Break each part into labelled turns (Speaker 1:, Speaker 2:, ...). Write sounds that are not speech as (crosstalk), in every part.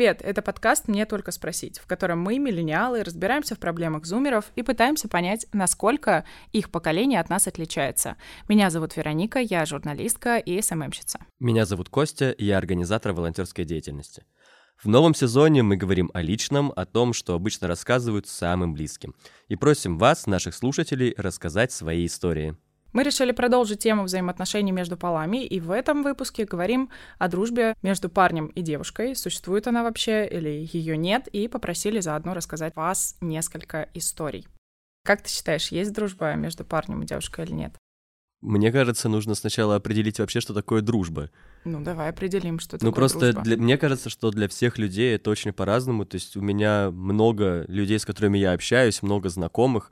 Speaker 1: Привет, это подкаст «Мне только спросить», в котором мы, миллениалы, разбираемся в проблемах зумеров и пытаемся понять, насколько их поколение от нас отличается. Меня зовут Вероника, я журналистка и СММщица.
Speaker 2: Меня зовут Костя, я организатор волонтерской деятельности. В новом сезоне мы говорим о личном, о том, что обычно рассказывают самым близким. И просим вас, наших слушателей, рассказать свои истории.
Speaker 1: Мы решили продолжить тему взаимоотношений между полами, и в этом выпуске говорим о дружбе между парнем и девушкой, существует она вообще или ее нет, и попросили заодно рассказать вас несколько историй. Как ты считаешь, есть дружба между парнем и девушкой или нет?
Speaker 2: Мне кажется, нужно сначала определить вообще, что такое дружба.
Speaker 1: Ну, давай определим, что
Speaker 2: ну,
Speaker 1: такое
Speaker 2: просто
Speaker 1: дружба.
Speaker 2: Для, мне кажется, что для всех людей это очень по-разному. То есть у меня много людей, с которыми я общаюсь, много знакомых,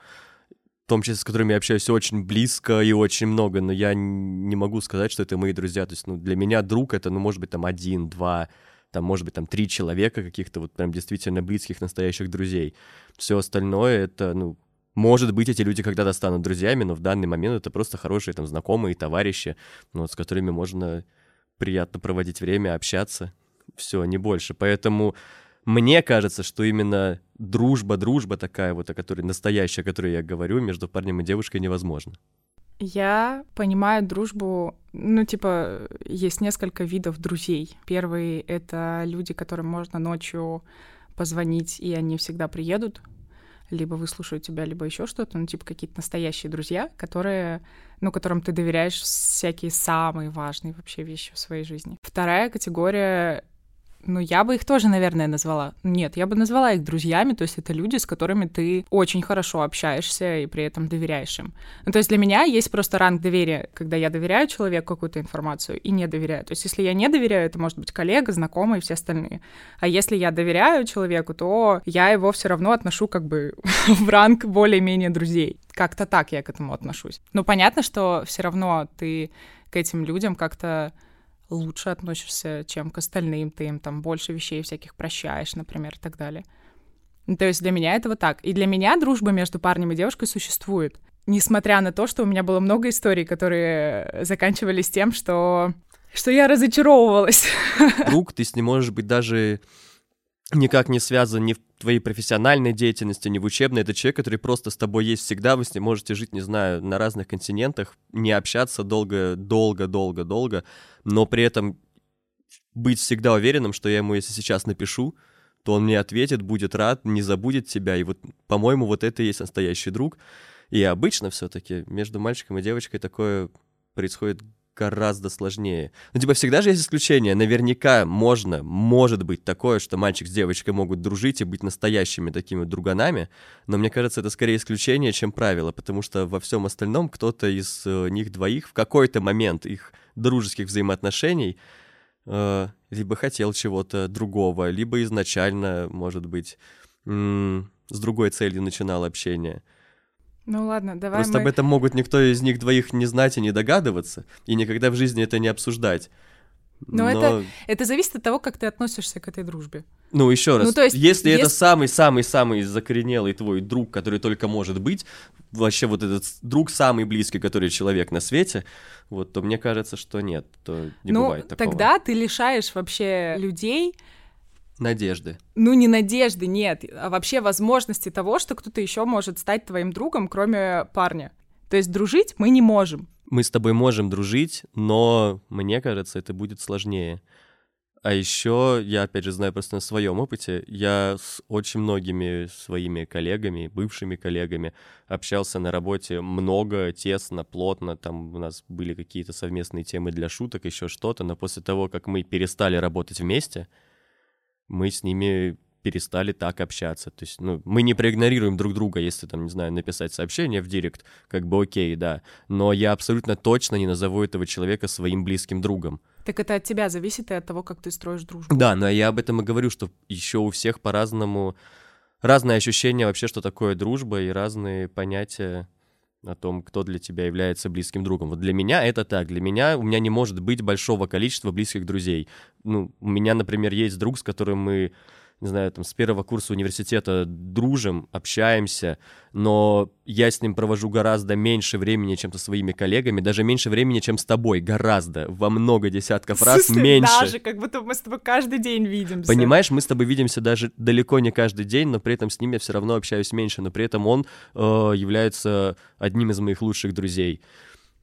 Speaker 2: том числе с которыми я общаюсь очень близко и очень много, но я не могу сказать, что это мои друзья. То есть, ну, для меня друг это, ну, может быть, там один, два, там, может быть, там три человека каких-то вот прям действительно близких, настоящих друзей. Все остальное это, ну, может быть, эти люди когда-то станут друзьями, но в данный момент это просто хорошие там знакомые, товарищи, ну, вот, с которыми можно приятно проводить время, общаться. Все, не больше. Поэтому мне кажется, что именно дружба, дружба такая вот, о которой настоящая, о которой я говорю, между парнем и девушкой невозможно.
Speaker 1: Я понимаю дружбу, ну, типа, есть несколько видов друзей. Первый — это люди, которым можно ночью позвонить, и они всегда приедут, либо выслушают тебя, либо еще что-то, ну, типа какие-то настоящие друзья, которые, ну, которым ты доверяешь всякие самые важные вообще вещи в своей жизни. Вторая категория ну, я бы их тоже, наверное, назвала. Нет, я бы назвала их друзьями, то есть это люди, с которыми ты очень хорошо общаешься и при этом доверяешь им. Ну, то есть для меня есть просто ранг доверия, когда я доверяю человеку какую-то информацию и не доверяю. То есть если я не доверяю, это может быть коллега, знакомый и все остальные. А если я доверяю человеку, то я его все равно отношу как бы (laughs) в ранг более-менее друзей. Как-то так я к этому отношусь. Но понятно, что все равно ты к этим людям как-то лучше относишься, чем к остальным, ты им там больше вещей всяких прощаешь, например, и так далее. Ну, то есть для меня это вот так. И для меня дружба между парнем и девушкой существует. Несмотря на то, что у меня было много историй, которые заканчивались тем, что что я разочаровывалась.
Speaker 2: Друг, ты с ним можешь быть даже никак не связан ни в твоей профессиональной деятельности, ни в учебной. Это человек, который просто с тобой есть всегда, вы с ним можете жить, не знаю, на разных континентах, не общаться долго, долго, долго, долго, но при этом быть всегда уверенным, что я ему, если сейчас напишу, то он мне ответит, будет рад, не забудет тебя. И вот, по-моему, вот это и есть настоящий друг. И обычно все-таки между мальчиком и девочкой такое происходит гораздо сложнее. Ну, типа, всегда же есть исключения. Наверняка можно, может быть такое, что мальчик с девочкой могут дружить и быть настоящими такими друганами, но мне кажется, это скорее исключение, чем правило, потому что во всем остальном кто-то из э, них двоих в какой-то момент их дружеских взаимоотношений э, либо хотел чего-то другого, либо изначально, может быть, с другой целью начинал общение.
Speaker 1: Ну ладно, давай
Speaker 2: Просто
Speaker 1: мы...
Speaker 2: об этом могут никто из них двоих не знать и не догадываться, и никогда в жизни это не обсуждать.
Speaker 1: Но, Но... Это, это зависит от того, как ты относишься к этой дружбе.
Speaker 2: Ну, еще раз,
Speaker 1: ну, то есть,
Speaker 2: если
Speaker 1: есть...
Speaker 2: это самый-самый-самый закоренелый твой друг, который только может быть, вообще вот этот друг самый близкий, который человек на свете, вот, то мне кажется, что нет, то не
Speaker 1: ну,
Speaker 2: бывает такого.
Speaker 1: тогда ты лишаешь вообще людей
Speaker 2: Надежды.
Speaker 1: Ну, не надежды, нет, а вообще возможности того, что кто-то еще может стать твоим другом, кроме парня. То есть дружить мы не можем.
Speaker 2: Мы с тобой можем дружить, но мне кажется, это будет сложнее. А еще я, опять же, знаю просто на своем опыте, я с очень многими своими коллегами, бывшими коллегами общался на работе много, тесно, плотно. Там у нас были какие-то совместные темы для шуток, еще что-то. Но после того, как мы перестали работать вместе, мы с ними перестали так общаться. То есть, ну, мы не проигнорируем друг друга, если, там, не знаю, написать сообщение в директ, как бы окей, да. Но я абсолютно точно не назову этого человека своим близким другом.
Speaker 1: Так это от тебя зависит и от того, как ты строишь дружбу.
Speaker 2: Да, но я об этом и говорю, что еще у всех по-разному разные ощущения вообще, что такое дружба, и разные понятия о том, кто для тебя является близким другом. Вот для меня это так. Для меня у меня не может быть большого количества близких друзей. Ну, у меня, например, есть друг, с которым мы не знаю, там, с первого курса университета дружим, общаемся, но я с ним провожу гораздо меньше времени, чем со своими коллегами, даже меньше времени, чем с тобой, гораздо, во много десятков раз
Speaker 1: Слушай,
Speaker 2: меньше.
Speaker 1: Даже, как будто мы с тобой каждый день видимся.
Speaker 2: Понимаешь, мы с тобой видимся даже далеко не каждый день, но при этом с ним я все равно общаюсь меньше, но при этом он э, является одним из моих лучших друзей.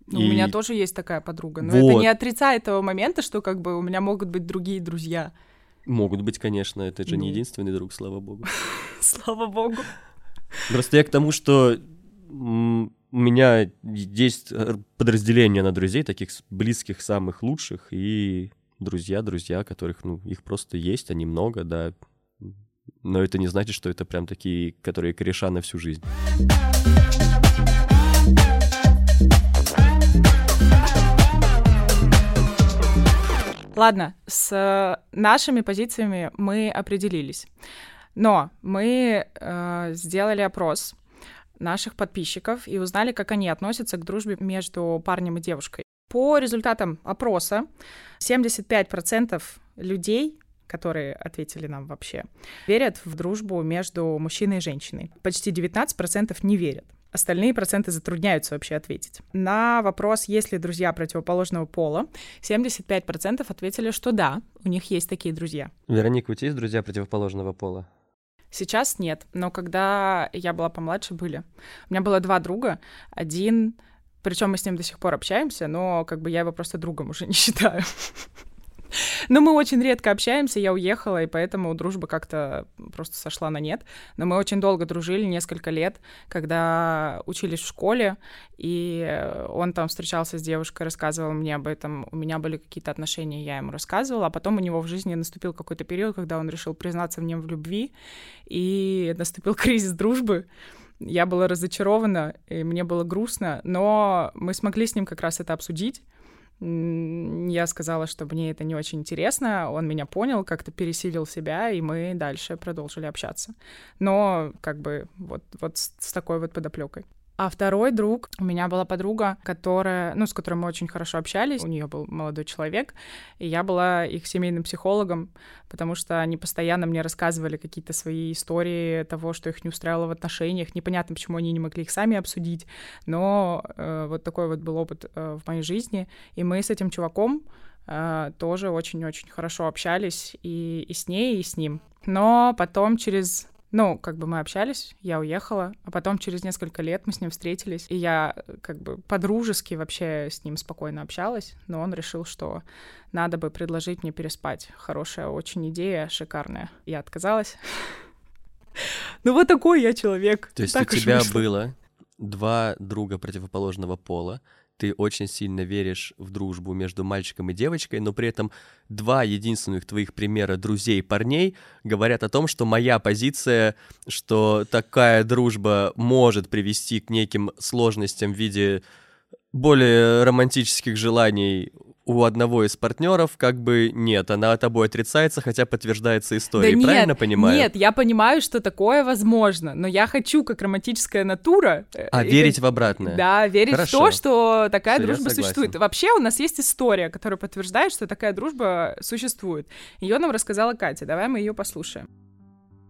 Speaker 1: Ну, и... У меня тоже есть такая подруга, но вот. это не отрицает того момента, что как бы у меня могут быть другие друзья.
Speaker 2: Могут быть, конечно, это же ну. не единственный друг, слава богу. (laughs)
Speaker 1: Слава богу.
Speaker 2: Просто я к тому, что у меня есть подразделение на друзей, таких близких, самых лучших, и друзья, друзья, которых, ну, их просто есть, они много, да. Но это не значит, что это прям такие, которые кореша на всю жизнь.
Speaker 1: Ладно, с э, нашими позициями мы определились. Но мы э, сделали опрос наших подписчиков и узнали, как они относятся к дружбе между парнем и девушкой. По результатам опроса 75% людей которые ответили нам вообще, верят в дружбу между мужчиной и женщиной. Почти 19% не верят. Остальные проценты затрудняются вообще ответить. На вопрос, есть ли друзья противоположного пола, 75% ответили, что да, у них есть такие друзья.
Speaker 2: Вероника, у тебя есть друзья противоположного пола?
Speaker 1: Сейчас нет, но когда я была помладше, были. У меня было два друга. Один, причем мы с ним до сих пор общаемся, но как бы я его просто другом уже (laughs) не считаю. (laughs) Но мы очень редко общаемся, я уехала, и поэтому дружба как-то просто сошла на нет. Но мы очень долго дружили, несколько лет, когда учились в школе, и он там встречался с девушкой, рассказывал мне об этом, у меня были какие-то отношения, я ему рассказывала, а потом у него в жизни наступил какой-то период, когда он решил признаться мне в любви, и наступил (laughs) кризис дружбы, я была разочарована, и мне было грустно, но мы смогли с ним как раз это обсудить, я сказала, что мне это не очень интересно, он меня понял, как-то пересилил себя, и мы дальше продолжили общаться. Но как бы вот, вот с, такой вот подоплекой. А второй друг, у меня была подруга, которая, ну, с которой мы очень хорошо общались. У нее был молодой человек, и я была их семейным психологом, потому что они постоянно мне рассказывали какие-то свои истории того, что их не устраивало в отношениях. Непонятно, почему они не могли их сами обсудить, но э, вот такой вот был опыт э, в моей жизни. И мы с этим чуваком э, тоже очень-очень хорошо общались и, и с ней, и с ним. Но потом через ну, как бы мы общались, я уехала, а потом через несколько лет мы с ним встретились, и я как бы по-дружески вообще с ним спокойно общалась, но он решил, что надо бы предложить мне переспать. Хорошая очень идея, шикарная. Я отказалась. (laughs) Ну вот такой я человек.
Speaker 2: То есть у тебя было два друга противоположного пола, ты очень сильно веришь в дружбу между мальчиком и девочкой, но при этом два единственных твоих примера друзей парней говорят о том, что моя позиция, что такая дружба может привести к неким сложностям в виде более романтических желаний у одного из партнеров как бы нет, она тобой отрицается, хотя подтверждается историей, да нет, правильно понимаю?
Speaker 1: Нет, я понимаю, что такое возможно, но я хочу, как романтическая натура...
Speaker 2: Э, а, верить в обратное.
Speaker 1: Да, верить Хорошо. в то, что такая Все, дружба существует. Вообще у нас есть история, которая подтверждает, что такая дружба существует. Ее нам рассказала Катя, давай мы ее послушаем.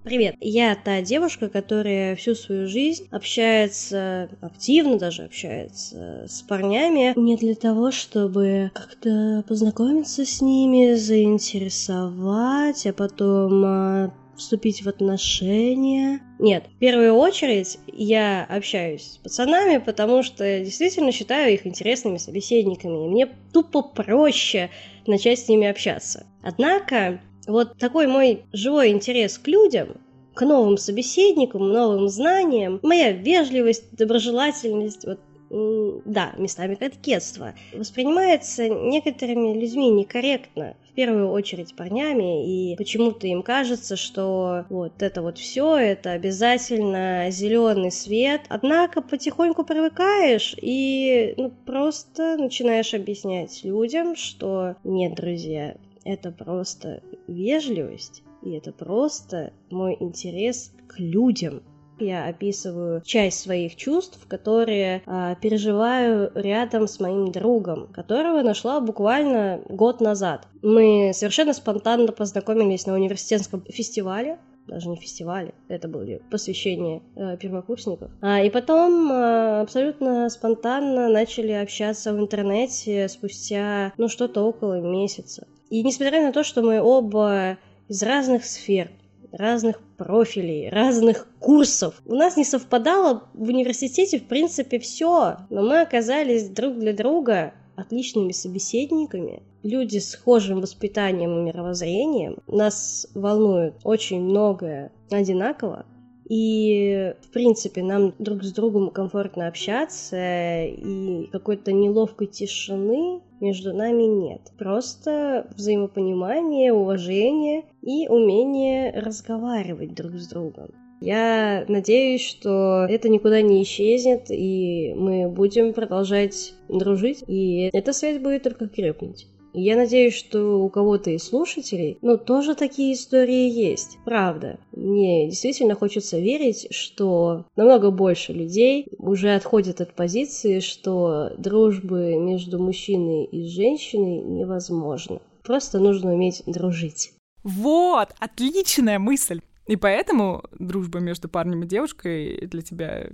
Speaker 3: Привет, я та девушка, которая всю свою жизнь общается, активно даже общается с парнями, не для того, чтобы как-то познакомиться с ними, заинтересовать, а потом а, вступить в отношения. Нет, в первую очередь я общаюсь с пацанами, потому что действительно считаю их интересными собеседниками, и мне тупо проще начать с ними общаться. Однако вот такой мой живой интерес к людям, к новым собеседникам, новым знаниям, моя вежливость, доброжелательность, вот да, местами кокетство, воспринимается некоторыми людьми некорректно, в первую очередь парнями, и почему-то им кажется, что вот это вот все, это обязательно зеленый свет. Однако потихоньку привыкаешь и ну, просто начинаешь объяснять людям, что нет, друзья, это просто вежливость, и это просто мой интерес к людям. Я описываю часть своих чувств, которые э, переживаю рядом с моим другом, которого нашла буквально год назад. Мы совершенно спонтанно познакомились на университетском фестивале, даже не фестивале, это были посвящения э, первокурсников. А, и потом э, абсолютно спонтанно начали общаться в интернете спустя, ну, что-то около месяца. И несмотря на то, что мы оба из разных сфер, разных профилей, разных курсов. У нас не совпадало в университете, в принципе, все, но мы оказались друг для друга отличными собеседниками, люди с схожим воспитанием и мировоззрением. Нас волнует очень многое одинаково, и, в принципе, нам друг с другом комфортно общаться, и какой-то неловкой тишины между нами нет. Просто взаимопонимание, уважение и умение разговаривать друг с другом. Я надеюсь, что это никуда не исчезнет, и мы будем продолжать дружить, и эта связь будет только крепнуть. Я надеюсь, что у кого-то из слушателей, ну, тоже такие истории есть. Правда. Мне действительно хочется верить, что намного больше людей уже отходят от позиции, что дружбы между мужчиной и женщиной невозможно. Просто нужно уметь дружить.
Speaker 1: Вот, отличная мысль. И поэтому дружба между парнем и девушкой для тебя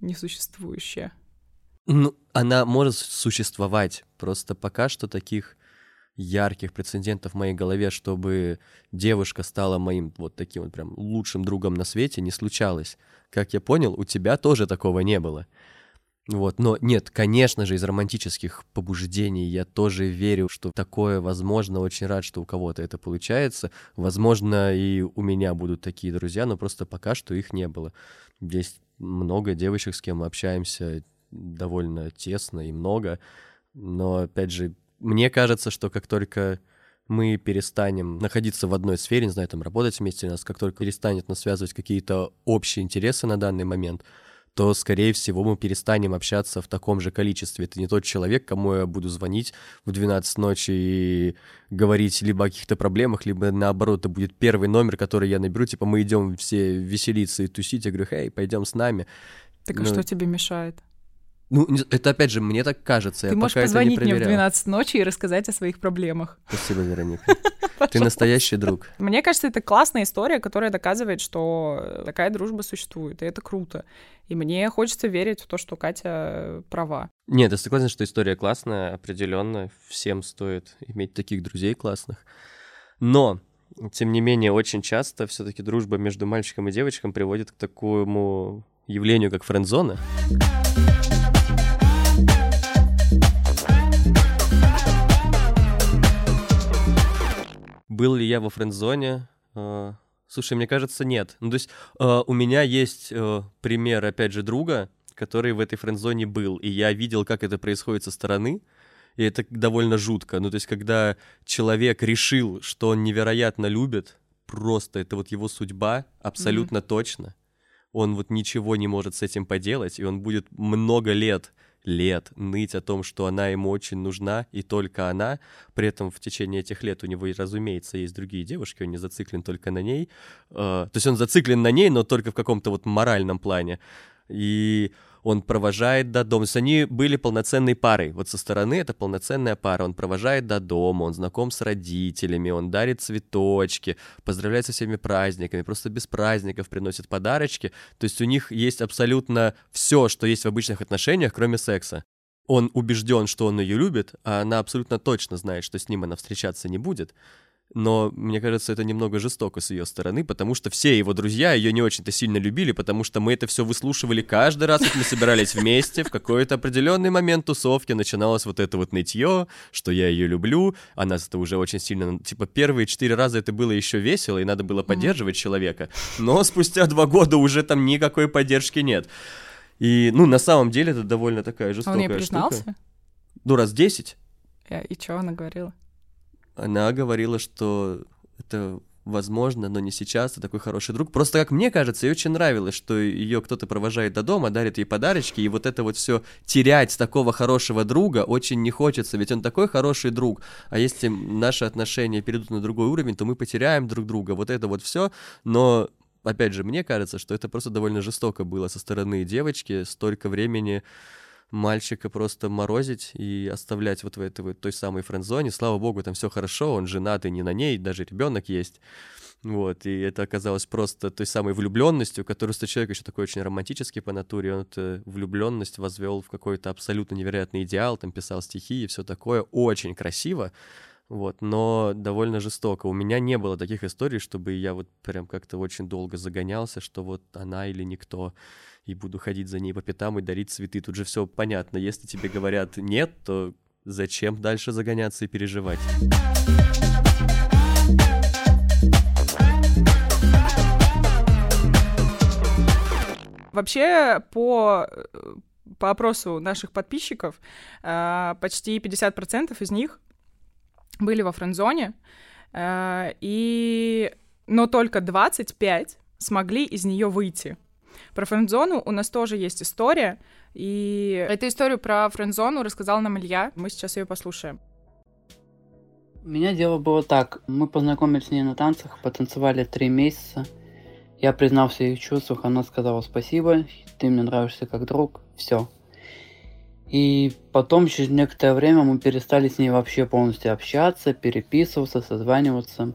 Speaker 1: несуществующая.
Speaker 2: Ну, она может существовать. Просто пока что таких ярких прецедентов в моей голове, чтобы девушка стала моим вот таким вот прям лучшим другом на свете, не случалось. Как я понял, у тебя тоже такого не было. Вот, но нет, конечно же, из романтических побуждений я тоже верю, что такое возможно, очень рад, что у кого-то это получается. Возможно, и у меня будут такие друзья, но просто пока что их не было. Есть много девочек, с кем мы общаемся довольно тесно и много, но, опять же, мне кажется, что как только мы перестанем находиться в одной сфере, не знаю, там работать вместе, нас как только перестанет нас связывать какие-то общие интересы на данный момент, то, скорее всего, мы перестанем общаться в таком же количестве. Это не тот человек, кому я буду звонить в 12 ночи и говорить либо о каких-то проблемах, либо наоборот, это будет первый номер, который я наберу, типа мы идем все веселиться и тусить, я говорю, эй, пойдем с нами.
Speaker 1: Так а ну, что тебе мешает?
Speaker 2: Ну, это опять же, мне так кажется.
Speaker 1: Ты
Speaker 2: я
Speaker 1: можешь
Speaker 2: пока
Speaker 1: позвонить
Speaker 2: это не
Speaker 1: мне в 12 ночи и рассказать о своих проблемах.
Speaker 2: Спасибо, Вероника. (laughs) Ты настоящий друг.
Speaker 1: Мне кажется, это классная история, которая доказывает, что такая дружба существует, и это круто. И мне хочется верить в то, что Катя права.
Speaker 2: Нет, я согласен, что история классная, определенно. Всем стоит иметь таких друзей классных. Но, тем не менее, очень часто все-таки дружба между мальчиком и девочкой приводит к такому явлению, как френдзона. Был ли я во френд-зоне? А, слушай, мне кажется, нет. Ну, то есть а, у меня есть э, пример, опять же, друга, который в этой френд-зоне был, и я видел, как это происходит со стороны, и это довольно жутко. Ну, то есть когда человек решил, что он невероятно любит, просто это вот его судьба, абсолютно mm-hmm. точно. Он вот ничего не может с этим поделать, и он будет много лет лет ныть о том, что она ему очень нужна, и только она. При этом в течение этих лет у него, разумеется, есть другие девушки, он не зациклен только на ней. Э, то есть он зациклен на ней, но только в каком-то вот моральном плане. И он провожает до дома. То есть они были полноценной парой. Вот со стороны это полноценная пара. Он провожает до дома, он знаком с родителями, он дарит цветочки, поздравляет со всеми праздниками, просто без праздников приносит подарочки. То есть у них есть абсолютно все, что есть в обычных отношениях, кроме секса. Он убежден, что он ее любит, а она абсолютно точно знает, что с ним она встречаться не будет но мне кажется, это немного жестоко с ее стороны, потому что все его друзья ее не очень-то сильно любили, потому что мы это все выслушивали каждый раз, как мы собирались вместе, в какой-то определенный момент тусовки начиналось вот это вот нытье, что я ее люблю, а нас это уже очень сильно, типа первые четыре раза это было еще весело, и надо было поддерживать человека, но спустя два года уже там никакой поддержки нет. И, ну, на самом деле это довольно такая жестокая
Speaker 1: а он ей признался?
Speaker 2: штука. Ну, раз десять.
Speaker 1: Э, и что она говорила?
Speaker 2: Она говорила, что это возможно, но не сейчас, ты такой хороший друг. Просто, как мне кажется, ей очень нравилось, что ее кто-то провожает до дома, дарит ей подарочки, и вот это вот все терять такого хорошего друга очень не хочется, ведь он такой хороший друг. А если наши отношения перейдут на другой уровень, то мы потеряем друг друга. Вот это вот все, но опять же, мне кажется, что это просто довольно жестоко было со стороны девочки, столько времени мальчика просто морозить и оставлять вот в этой вот той самой френдзоне. Слава богу, там все хорошо, он женат и не на ней, даже ребенок есть. Вот, и это оказалось просто той самой влюбленностью, которую что человек еще такой очень романтический по натуре, он эту влюбленность возвел в какой-то абсолютно невероятный идеал, там писал стихи и все такое, очень красиво, вот, но довольно жестоко. У меня не было таких историй, чтобы я вот прям как-то очень долго загонялся, что вот она или никто, и буду ходить за ней по пятам и дарить цветы. Тут же все понятно. Если тебе говорят нет, то зачем дальше загоняться и переживать?
Speaker 1: Вообще, по, по опросу наших подписчиков, э, почти 50% из них были во френдзоне, э, и... но только 25 смогли из нее выйти. Про френдзону у нас тоже есть история, и эту историю про френдзону рассказал нам Илья, мы сейчас ее послушаем.
Speaker 4: У меня дело было так. Мы познакомились с ней на танцах, потанцевали три месяца. Я признал в своих чувствах, она сказала спасибо, ты мне нравишься как друг, все. И потом, через некоторое время, мы перестали с ней вообще полностью общаться, переписываться, созваниваться.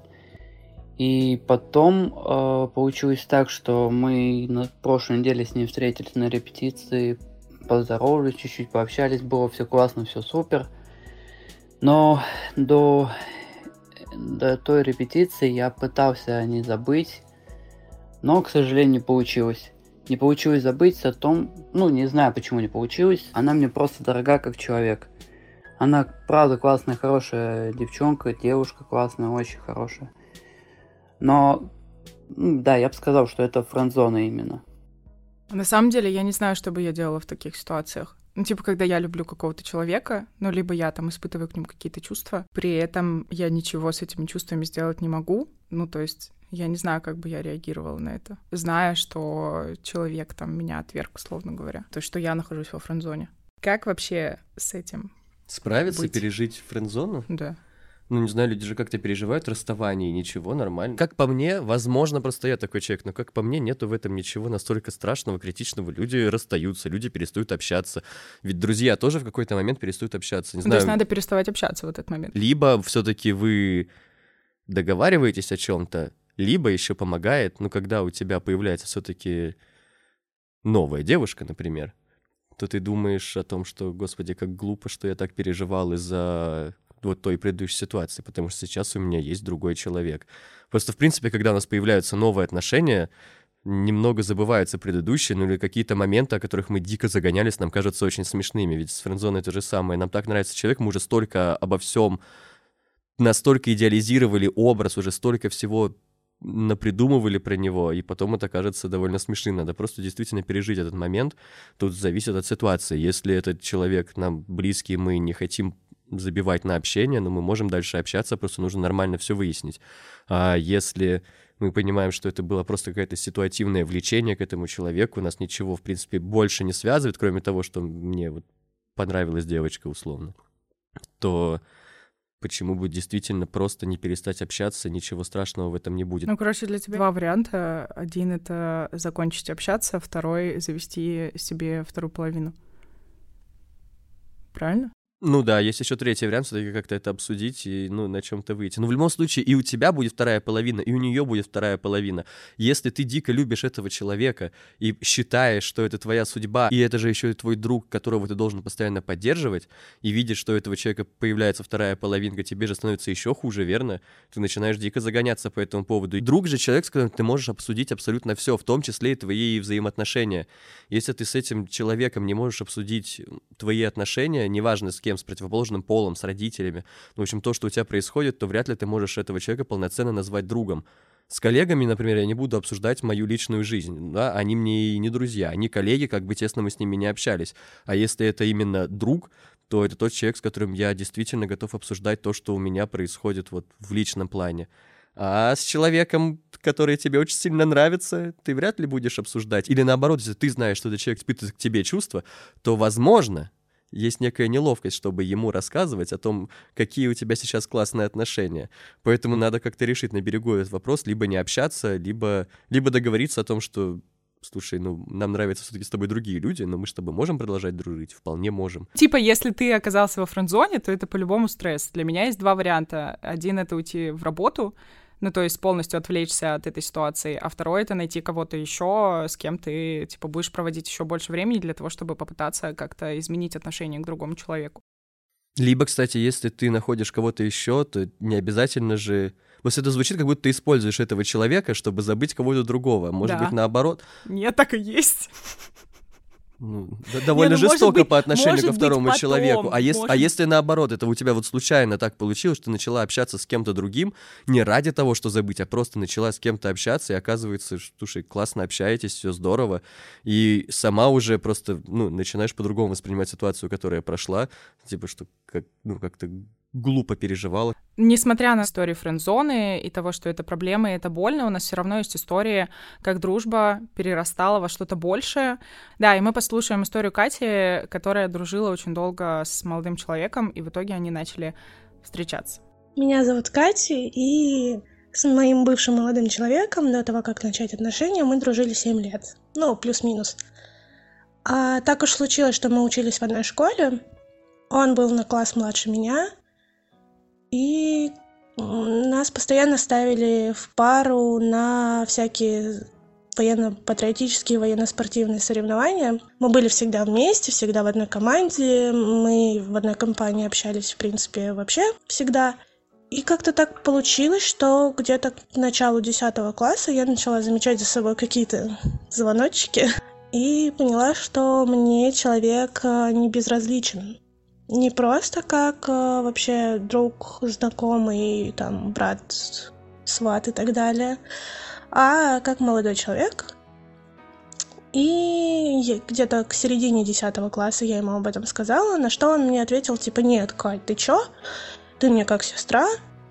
Speaker 4: И потом э, получилось так, что мы на прошлой неделе с ней встретились на репетиции, поздоровались, чуть-чуть пообщались, было все классно, все супер. Но до, до той репетиции я пытался о ней забыть, но, к сожалению, не получилось. Не получилось забыть о том, ну, не знаю, почему не получилось. Она мне просто дорога как человек. Она, правда, классная, хорошая девчонка, девушка классная, очень хорошая. Но, да, я бы сказал, что это френдзона именно.
Speaker 1: На самом деле, я не знаю, что бы я делала в таких ситуациях. Ну, типа, когда я люблю какого-то человека, ну, либо я там испытываю к нему какие-то чувства, при этом я ничего с этими чувствами сделать не могу. Ну, то есть я не знаю, как бы я реагировала на это, зная, что человек там меня отверг, условно говоря. То есть, что я нахожусь во френдзоне. Как вообще с этим
Speaker 2: Справиться,
Speaker 1: быть?
Speaker 2: пережить френдзону?
Speaker 1: Да.
Speaker 2: Ну, не знаю, люди же как-то переживают расставание, ничего, нормально. Как по мне, возможно, просто я такой человек, но как по мне, нету в этом ничего настолько страшного, критичного. Люди расстаются, люди перестают общаться. Ведь друзья тоже в какой-то момент перестают общаться. Не
Speaker 1: Ну,
Speaker 2: знаю,
Speaker 1: То есть надо переставать общаться в этот момент.
Speaker 2: либо все-таки вы договариваетесь о чем-то, либо еще помогает, ну, когда у тебя появляется все-таки новая девушка, например, то ты думаешь о том, что, господи, как глупо, что я так переживал из-за вот той предыдущей ситуации, потому что сейчас у меня есть другой человек. Просто, в принципе, когда у нас появляются новые отношения, немного забываются предыдущие, ну или какие-то моменты, о которых мы дико загонялись, нам кажутся очень смешными. Ведь с френдзоной то же самое. Нам так нравится человек, мы уже столько обо всем настолько идеализировали образ, уже столько всего напридумывали про него, и потом это кажется довольно смешным. Надо просто действительно пережить этот момент. Тут зависит от ситуации. Если этот человек нам близкий, мы не хотим забивать на общение, но мы можем дальше общаться, просто нужно нормально все выяснить. А если мы понимаем, что это было просто какое-то ситуативное влечение к этому человеку, нас ничего, в принципе, больше не связывает, кроме того, что мне вот понравилась девочка условно, то почему бы действительно просто не перестать общаться, ничего страшного в этом не будет.
Speaker 1: Ну, короче, для тебя два варианта. Один — это закончить общаться, второй — завести себе вторую половину. Правильно?
Speaker 2: Ну да, есть еще третий вариант, все-таки как-то это обсудить и ну, на чем-то выйти. Но в любом случае и у тебя будет вторая половина, и у нее будет вторая половина. Если ты дико любишь этого человека и считаешь, что это твоя судьба, и это же еще и твой друг, которого ты должен постоянно поддерживать, и видишь, что у этого человека появляется вторая половинка, тебе же становится еще хуже, верно? Ты начинаешь дико загоняться по этому поводу. И друг же человек, с которым ты можешь обсудить абсолютно все, в том числе и твои взаимоотношения. Если ты с этим человеком не можешь обсудить твои отношения, неважно с кем, с противоположным полом, с родителями, ну, в общем, то, что у тебя происходит, то вряд ли ты можешь этого человека полноценно назвать другом. С коллегами, например, я не буду обсуждать мою личную жизнь, да, они мне и не друзья, они коллеги, как бы тесно мы с ними не общались. А если это именно друг, то это тот человек, с которым я действительно готов обсуждать то, что у меня происходит вот в личном плане. А с человеком, который тебе очень сильно нравится, ты вряд ли будешь обсуждать. Или наоборот, если ты знаешь, что этот человек испытывает к тебе чувства, то, возможно, есть некая неловкость, чтобы ему рассказывать о том, какие у тебя сейчас классные отношения. Поэтому надо как-то решить на берегу этот вопрос, либо не общаться, либо, либо договориться о том, что слушай, ну, нам нравятся все-таки с тобой другие люди, но мы с тобой можем продолжать дружить? Вполне можем.
Speaker 1: Типа, если ты оказался во френдзоне, то это по-любому стресс. Для меня есть два варианта. Один — это уйти в работу, ну, то есть полностью отвлечься от этой ситуации, а второй — это найти кого-то еще, с кем ты, типа, будешь проводить еще больше времени для того, чтобы попытаться как-то изменить отношение к другому человеку.
Speaker 2: Либо, кстати, если ты находишь кого-то еще, то не обязательно же Просто это звучит, как будто ты используешь этого человека, чтобы забыть кого-то другого. Может да. быть, наоборот.
Speaker 1: Нет, так и есть. (laughs)
Speaker 2: Ну, довольно Не, ну, жестоко быть, по отношению ко второму потом, человеку. А, ес, а если наоборот, это у тебя вот случайно так получилось, что ты начала общаться с кем-то другим, не ради того, что забыть, а просто начала с кем-то общаться, и оказывается, слушай, классно общаетесь, все здорово, и сама уже просто, ну, начинаешь по-другому воспринимать ситуацию, которая прошла, типа, что как, ну, как-то глупо переживала.
Speaker 1: Несмотря на историю френдзоны и того, что это проблема и это больно, у нас все равно есть истории, как дружба перерастала во что-то большее. Да, и мы послушаем историю Кати, которая дружила очень долго с молодым человеком, и в итоге они начали встречаться.
Speaker 5: Меня зовут Катя, и с моим бывшим молодым человеком до того, как начать отношения, мы дружили 7 лет. Ну, плюс-минус. А так уж случилось, что мы учились в одной школе. Он был на класс младше меня, и нас постоянно ставили в пару на всякие военно-патриотические, военно-спортивные соревнования. Мы были всегда вместе, всегда в одной команде. Мы в одной компании общались, в принципе, вообще всегда. И как-то так получилось, что где-то к началу 10 класса я начала замечать за собой какие-то звоночки и поняла, что мне человек э, не безразличен не просто как э, вообще друг, знакомый, там, брат, сват и так далее, а как молодой человек. И где-то к середине 10 класса я ему об этом сказала, на что он мне ответил, типа, нет, Кать, ты чё? Ты мне как сестра,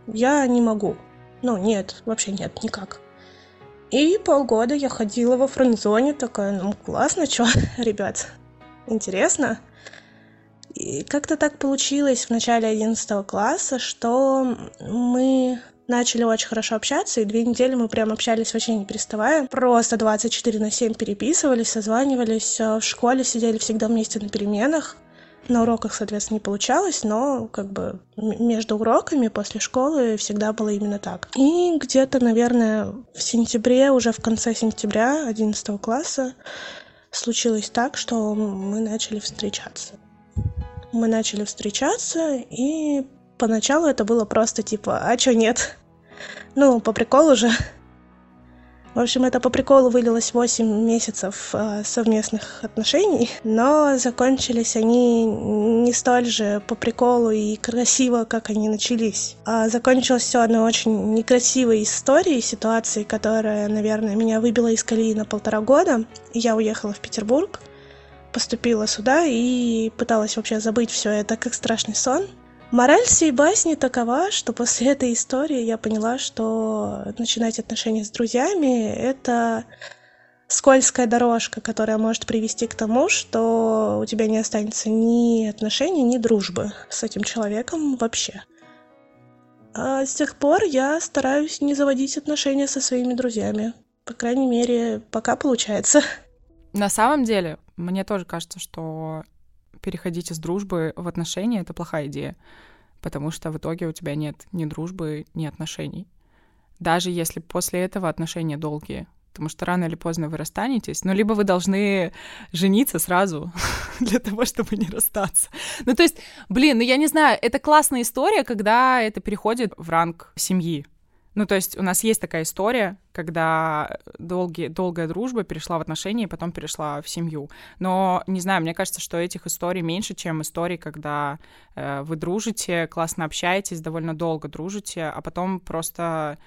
Speaker 5: я не могу. Ну, нет, вообще нет, никак. И полгода я ходила во френдзоне, такая, ну, классно, чё, (laughs) ребят, интересно. Как-то так получилось в начале 11 класса, что мы начали очень хорошо общаться, и две недели мы прям общались вообще не переставая. Просто 24 на 7 переписывались, созванивались. В школе сидели всегда вместе на переменах. На уроках, соответственно, не получалось, но как бы между уроками после школы всегда было именно так. И где-то, наверное, в сентябре, уже в конце сентября 11 класса, случилось так, что мы начали встречаться мы начали встречаться, и поначалу это было просто типа, а чё нет? (laughs) Ну, по приколу же. В общем, это по приколу вылилось 8 месяцев э, совместных отношений, но закончились они не столь же по приколу и красиво, как они начались. А закончилось все одной очень некрасивой историей, ситуацией, которая, наверное, меня выбила из колеи на полтора года. Я уехала в Петербург, поступила сюда и пыталась вообще забыть все это как страшный сон. Мораль всей басни такова, что после этой истории я поняла, что начинать отношения с друзьями — это скользкая дорожка, которая может привести к тому, что у тебя не останется ни отношений, ни дружбы с этим человеком вообще. А с тех пор я стараюсь не заводить отношения со своими друзьями. По крайней мере, пока получается.
Speaker 1: На самом деле, мне тоже кажется, что переходить из дружбы в отношения — это плохая идея, потому что в итоге у тебя нет ни дружбы, ни отношений. Даже если после этого отношения долгие, потому что рано или поздно вы расстанетесь, но либо вы должны жениться сразу (laughs) для того, чтобы не расстаться. Ну, то есть, блин, ну я не знаю, это классная история, когда это переходит в ранг семьи, ну, то есть у нас есть такая история, когда долгие, долгая дружба перешла в отношения и потом перешла в семью. Но, не знаю, мне кажется, что этих историй меньше, чем истории, когда э, вы дружите, классно общаетесь, довольно долго дружите, а потом просто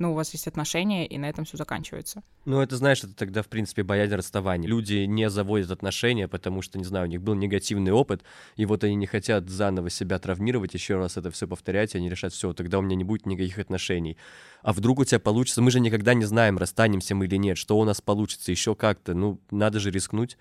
Speaker 1: ну, у вас есть отношения, и на этом все заканчивается.
Speaker 2: Ну, это, знаешь, это тогда, в принципе, боязнь расставания. Люди не заводят отношения, потому что, не знаю, у них был негативный опыт, и вот они не хотят заново себя травмировать, еще раз это все повторять, и они решат, все, тогда у меня не будет никаких отношений. А вдруг у тебя получится? Мы же никогда не знаем, расстанемся мы или нет, что у нас получится еще как-то. Ну, надо же рискнуть.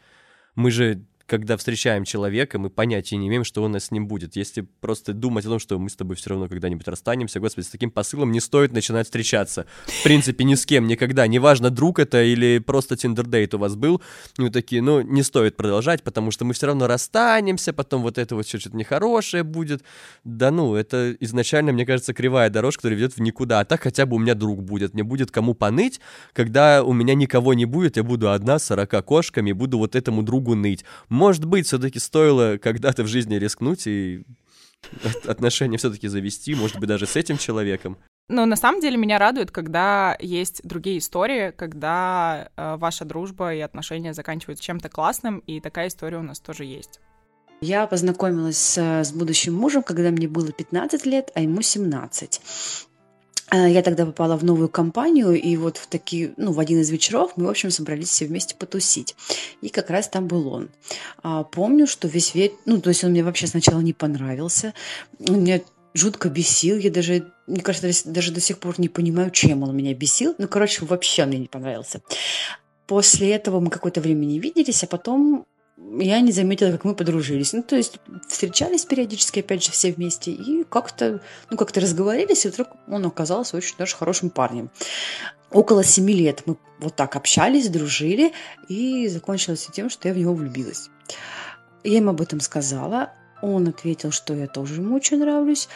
Speaker 2: Мы же когда встречаем человека, мы понятия не имеем, что у нас с ним будет. Если просто думать о том, что мы с тобой все равно когда-нибудь расстанемся, господи, с таким посылом не стоит начинать встречаться. В принципе, ни с кем, никогда. Неважно, друг это или просто тиндердейт у вас был. Ну, такие, ну, не стоит продолжать, потому что мы все равно расстанемся, потом вот это вот что-то нехорошее будет. Да ну, это изначально, мне кажется, кривая дорожка, которая ведет в никуда. А так хотя бы у меня друг будет. Мне будет кому поныть, когда у меня никого не будет, я буду одна с 40 кошками, буду вот этому другу ныть. Может быть, все-таки стоило когда-то в жизни рискнуть и отношения все-таки завести, может быть, даже с этим человеком.
Speaker 1: Ну, на самом деле меня радует, когда есть другие истории, когда э, ваша дружба и отношения заканчиваются чем-то классным, и такая история у нас тоже есть.
Speaker 6: Я познакомилась с, с будущим мужем, когда мне было 15 лет, а ему 17. Э, я тогда попала в новую компанию, и вот в такие, ну, в один из вечеров мы, в общем, собрались все вместе потусить. И как раз там был он. А, помню, что весь вечер, ну, то есть он мне вообще сначала не понравился. Он меня жутко бесил. Я даже, мне кажется, даже до сих пор не понимаю, чем он меня бесил. Ну, короче, вообще он мне не понравился. После этого мы какое-то время не виделись, а потом я не заметила, как мы подружились. Ну, то есть встречались периодически, опять же, все вместе, и как-то, ну, как-то разговорились, и вдруг он оказался очень даже хорошим парнем. Около семи лет мы вот так общались, дружили, и закончилось тем, что я в него влюбилась. Я ему об этом сказала, он ответил, что я тоже ему очень нравлюсь,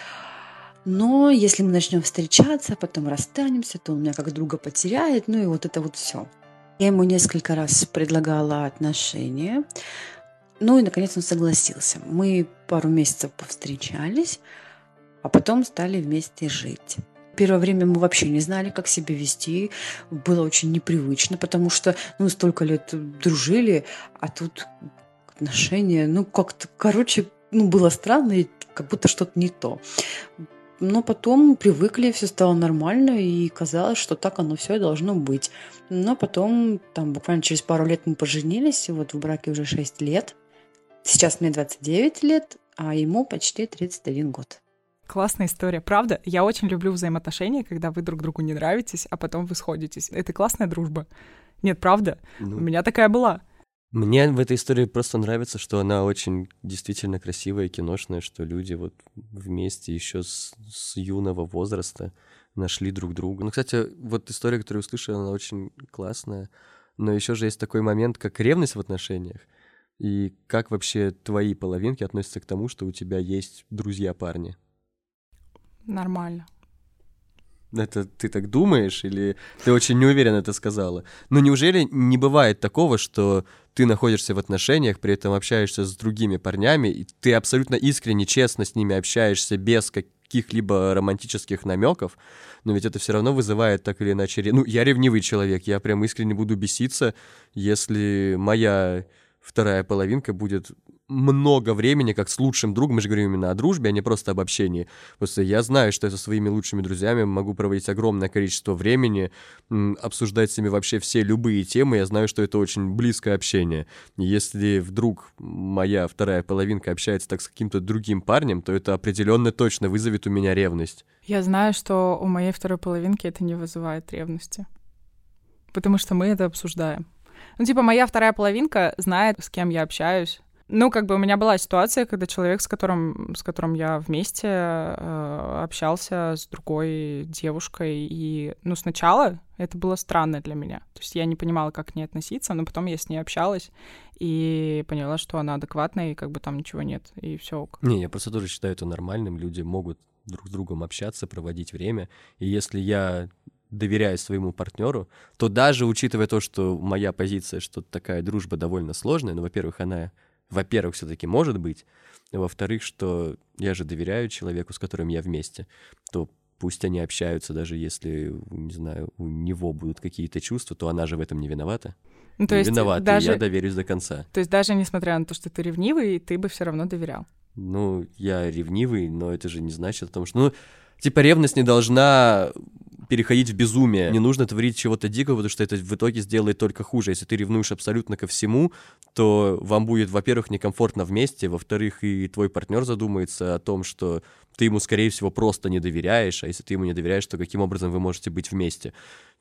Speaker 6: но если мы начнем встречаться, потом расстанемся, то он меня как друга потеряет, ну и вот это вот все. Я ему несколько раз предлагала отношения. Ну и, наконец, он согласился. Мы пару месяцев повстречались, а потом стали вместе жить. Первое время мы вообще не знали, как себя вести. Было очень непривычно, потому что ну, столько лет дружили, а тут отношения, ну, как-то, короче, ну, было странно, и как будто что-то не то. Но потом привыкли, все стало нормально, и казалось, что так оно все должно быть. Но потом, там, буквально через пару лет мы поженились, и вот в браке уже 6 лет. Сейчас мне 29 лет, а ему почти 31 год.
Speaker 1: Классная история. Правда, я очень люблю взаимоотношения, когда вы друг другу не нравитесь, а потом вы сходитесь. Это классная дружба. Нет, правда. Ну, У меня такая была.
Speaker 2: Мне в этой истории просто нравится, что она очень действительно красивая, киношная, что люди вот вместе еще с, с юного возраста нашли друг друга. Ну, кстати, вот история, которую услышал, она очень классная. Но еще же есть такой момент, как ревность в отношениях. И как вообще твои половинки относятся к тому, что у тебя есть друзья-парни?
Speaker 1: Нормально.
Speaker 2: Это ты так думаешь или ты очень неуверенно это сказала? Но неужели не бывает такого, что ты находишься в отношениях, при этом общаешься с другими парнями, и ты абсолютно искренне, честно с ними общаешься без каких-либо романтических намеков, но ведь это все равно вызывает так или иначе... Ну, я ревнивый человек, я прям искренне буду беситься, если моя вторая половинка будет много времени, как с лучшим другом, мы же говорим именно о дружбе, а не просто об общении. Просто я знаю, что я со своими лучшими друзьями могу проводить огромное количество времени, обсуждать с ними вообще все любые темы, я знаю, что это очень близкое общение. Если вдруг моя вторая половинка общается так с каким-то другим парнем, то это определенно точно вызовет у меня ревность.
Speaker 1: Я знаю, что у моей второй половинки это не вызывает ревности, потому что мы это обсуждаем. Ну, типа, моя вторая половинка знает, с кем я общаюсь. Ну, как бы у меня была ситуация, когда человек, с которым, с которым я вместе э, общался с другой девушкой, и, ну, сначала это было странно для меня. То есть я не понимала, как к ней относиться, но потом я с ней общалась и поняла, что она адекватная, и как бы там ничего нет, и все.
Speaker 2: Не, я просто тоже считаю это нормальным. Люди могут друг с другом общаться, проводить время. И если я доверяю своему партнеру, то даже учитывая то, что моя позиция, что такая дружба довольно сложная, ну, во-первых, она, во-первых, все-таки может быть, во-вторых, что я же доверяю человеку, с которым я вместе, то пусть они общаются, даже если, не знаю, у него будут какие-то чувства, то она же в этом не виновата. Ну, то не есть виновата, даже... я доверюсь до конца.
Speaker 1: То есть даже несмотря на то, что ты ревнивый, ты бы все равно доверял.
Speaker 2: Ну, я ревнивый, но это же не значит о том, что... Ну, типа ревность не должна переходить в безумие. Не нужно творить чего-то дикого, потому что это в итоге сделает только хуже. Если ты ревнуешь абсолютно ко всему, то вам будет, во-первых, некомфортно вместе, во-вторых, и твой партнер задумается о том, что ты ему, скорее всего, просто не доверяешь, а если ты ему не доверяешь, то каким образом вы можете быть вместе?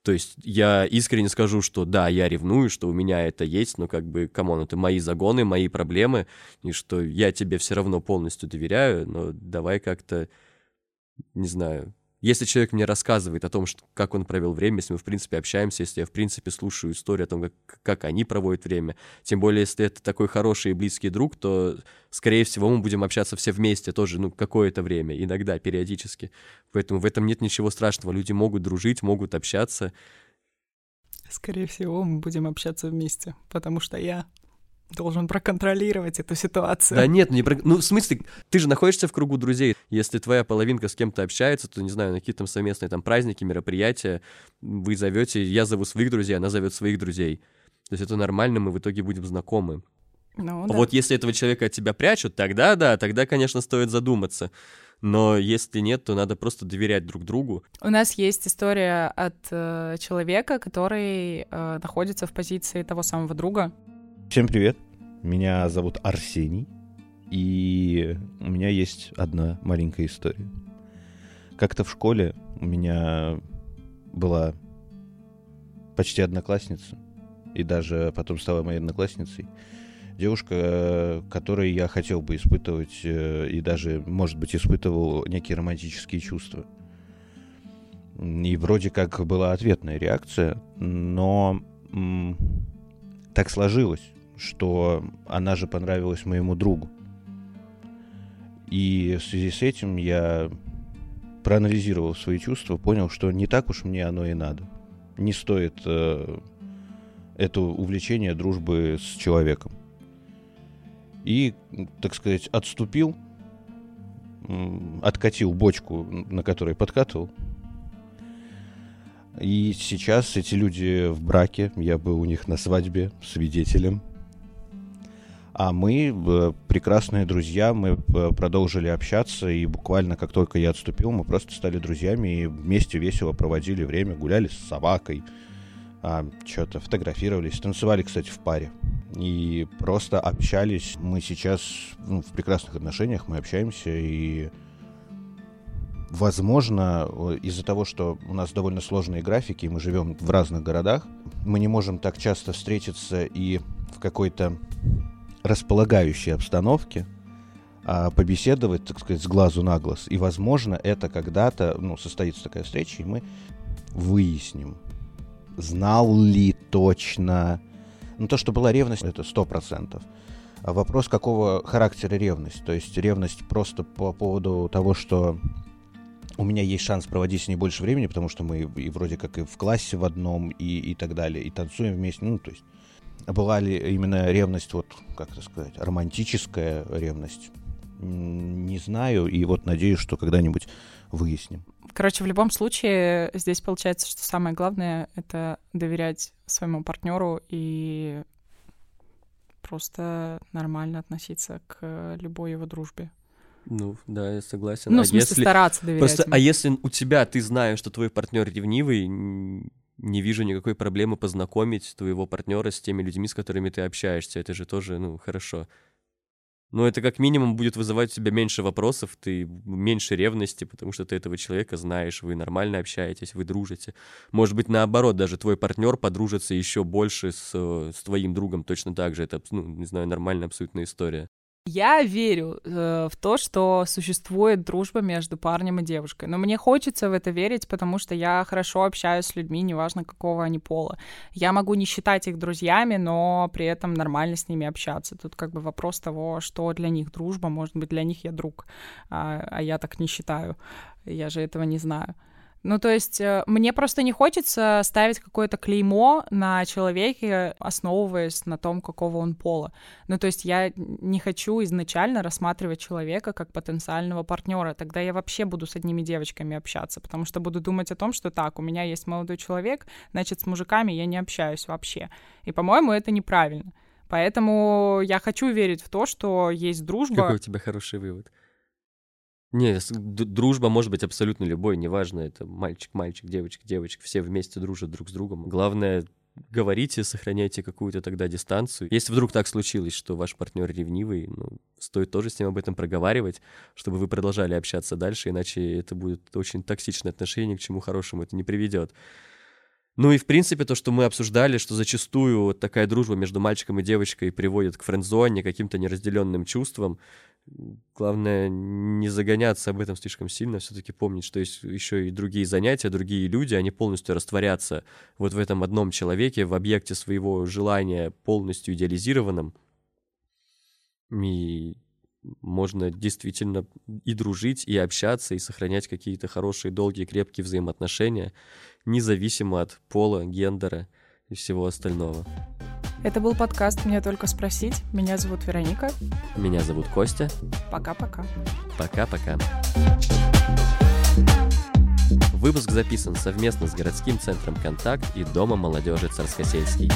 Speaker 2: То есть я искренне скажу, что да, я ревную, что у меня это есть, но как бы, come on, это мои загоны, мои проблемы, и что я тебе все равно полностью доверяю, но давай как-то, не знаю, если человек мне рассказывает о том, что, как он провел время, если мы, в принципе, общаемся, если я, в принципе, слушаю историю о том, как, как они проводят время, тем более, если это такой хороший и близкий друг, то, скорее всего, мы будем общаться все вместе тоже, ну, какое-то время, иногда, периодически. Поэтому в этом нет ничего страшного. Люди могут дружить, могут общаться.
Speaker 1: Скорее всего, мы будем общаться вместе, потому что я должен проконтролировать эту ситуацию.
Speaker 2: Да нет, не про... ну в смысле, ты же находишься в кругу друзей. Если твоя половинка с кем-то общается, то, не знаю, на какие-то там совместные там праздники, мероприятия, вы зовете, я зову своих друзей, она зовет своих друзей. То есть это нормально, мы в итоге будем знакомы.
Speaker 1: Ну, да.
Speaker 2: Вот если этого человека от тебя прячут, тогда да, тогда, конечно, стоит задуматься. Но если нет, то надо просто доверять друг другу.
Speaker 1: У нас есть история от э, человека, который э, находится в позиции того самого друга,
Speaker 7: Всем привет. Меня зовут Арсений. И у меня есть одна маленькая история. Как-то в школе у меня была почти одноклассница, и даже потом стала моей одноклассницей, девушка, которой я хотел бы испытывать, э, и даже, может быть, испытывал некие романтические чувства. И вроде как была ответная реакция, но так сложилось, что она же понравилась моему другу. И в связи с этим я проанализировал свои чувства, понял, что не так уж мне оно и надо. Не стоит э, это увлечение дружбы с человеком. И, так сказать, отступил, откатил бочку, на которой подкатывал. И сейчас эти люди в браке, я был у них на свадьбе свидетелем – а мы, э, прекрасные друзья, мы э, продолжили общаться, и буквально как только я отступил, мы просто стали друзьями и вместе весело проводили время, гуляли с собакой, а, что-то фотографировались, танцевали, кстати, в паре. И просто общались. Мы сейчас ну, в прекрасных отношениях, мы общаемся, и возможно, из-за того, что у нас довольно сложные графики, мы живем в разных городах, мы не можем так часто встретиться и в какой-то располагающей обстановке а, побеседовать, так сказать, с глазу на глаз. И, возможно, это когда-то, ну, состоится такая встреча, и мы выясним, знал ли точно... Ну, то, что была ревность, это сто процентов. А вопрос, какого характера ревность. То есть ревность просто по поводу того, что у меня есть шанс проводить с ней больше времени, потому что мы и вроде как и в классе в одном, и, и так далее, и танцуем вместе. Ну, то есть была ли именно ревность, вот, как это сказать, романтическая ревность, не знаю, и вот надеюсь, что когда-нибудь выясним.
Speaker 1: Короче, в любом случае, здесь получается, что самое главное — это доверять своему партнеру и просто нормально относиться к любой его дружбе.
Speaker 2: Ну, да, я согласен.
Speaker 1: Ну,
Speaker 2: а
Speaker 1: в смысле,
Speaker 2: если...
Speaker 1: стараться доверять
Speaker 2: Просто,
Speaker 1: ему.
Speaker 2: а если у тебя, ты знаешь, что твой партнер ревнивый, не вижу никакой проблемы познакомить твоего партнера с теми людьми, с которыми ты общаешься. Это же тоже, ну, хорошо. Но это как минимум будет вызывать у тебя меньше вопросов, ты меньше ревности, потому что ты этого человека знаешь, вы нормально общаетесь, вы дружите. Может быть, наоборот, даже твой партнер подружится еще больше с, с твоим другом точно так же. Это, ну, не знаю, нормальная абсолютная история.
Speaker 1: Я верю э, в то, что существует дружба между парнем и девушкой. Но мне хочется в это верить, потому что я хорошо общаюсь с людьми, неважно какого они пола. Я могу не считать их друзьями, но при этом нормально с ними общаться. Тут как бы вопрос того, что для них дружба. Может быть, для них я друг, а, а я так не считаю. Я же этого не знаю. Ну, то есть э, мне просто не хочется ставить какое-то клеймо на человеке, основываясь на том, какого он пола. Ну, то есть я не хочу изначально рассматривать человека как потенциального партнера. Тогда я вообще буду с одними девочками общаться, потому что буду думать о том, что так, у меня есть молодой человек, значит, с мужиками я не общаюсь вообще. И, по-моему, это неправильно. Поэтому я хочу верить в то, что есть дружба.
Speaker 2: Какой у тебя хороший вывод. Не, дружба может быть абсолютно любой, неважно, это мальчик-мальчик, девочка-девочка, все вместе дружат друг с другом. Главное, говорите, сохраняйте какую-то тогда дистанцию. Если вдруг так случилось, что ваш партнер ревнивый, ну, стоит тоже с ним об этом проговаривать, чтобы вы продолжали общаться дальше, иначе это будет очень токсичное отношение, к чему хорошему это не приведет. Ну и, в принципе, то, что мы обсуждали, что зачастую такая дружба между мальчиком и девочкой приводит к френдзоне, каким-то неразделенным чувствам. Главное, не загоняться об этом слишком сильно, все-таки помнить, что есть еще и другие занятия, другие люди, они полностью растворятся вот в этом одном человеке, в объекте своего желания полностью идеализированном. И можно действительно и дружить, и общаться, и сохранять какие-то хорошие, долгие, крепкие взаимоотношения, независимо от пола, гендера и всего остального.
Speaker 1: Это был подкаст «Мне только спросить». Меня зовут Вероника.
Speaker 2: Меня зовут Костя.
Speaker 1: Пока-пока.
Speaker 2: Пока-пока. Выпуск записан совместно с городским центром «Контакт» и Домом молодежи Царскосельский.